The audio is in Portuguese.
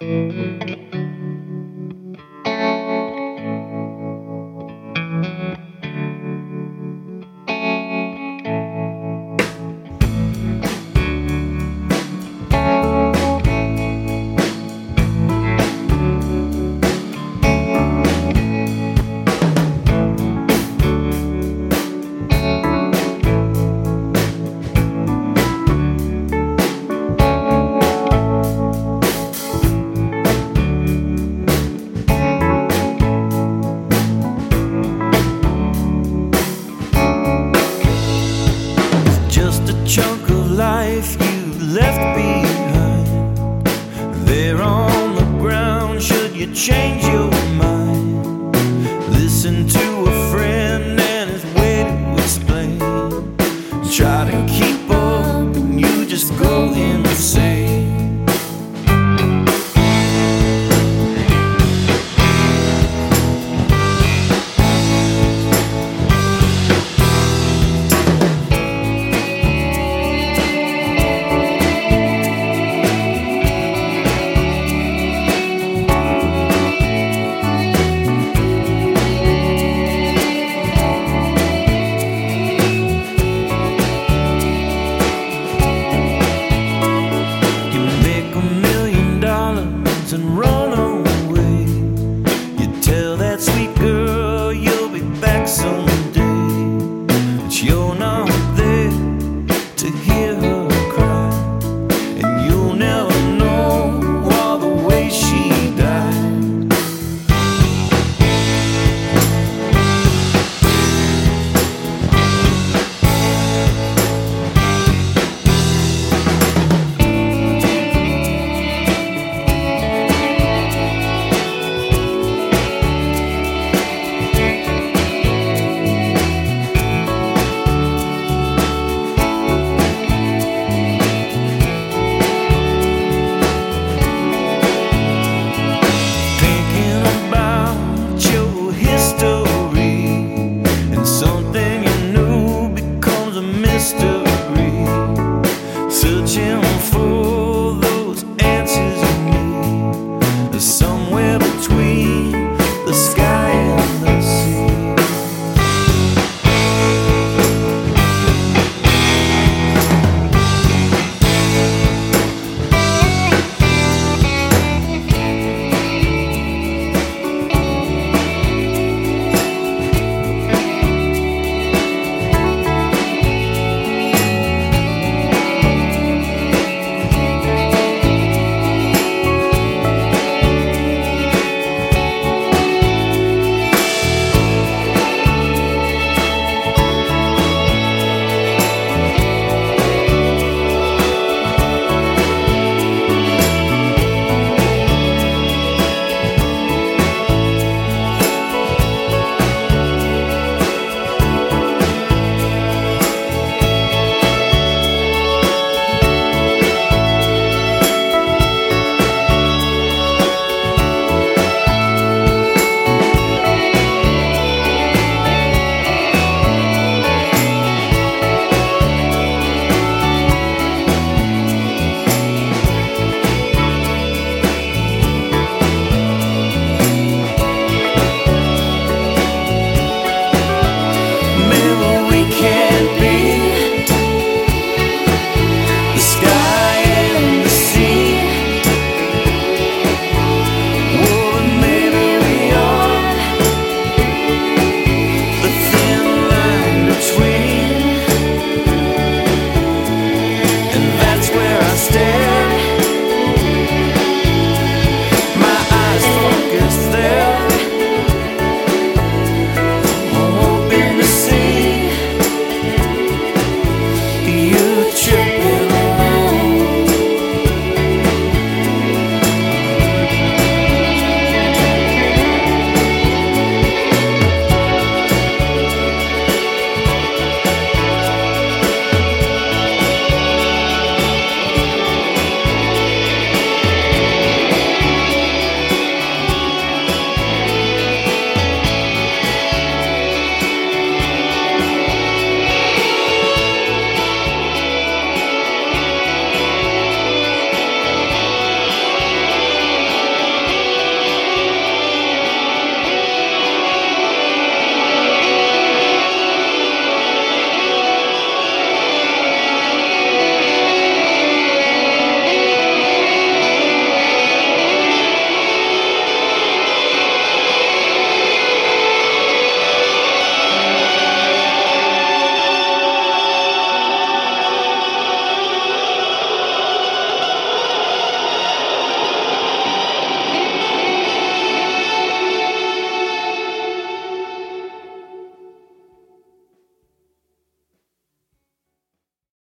Música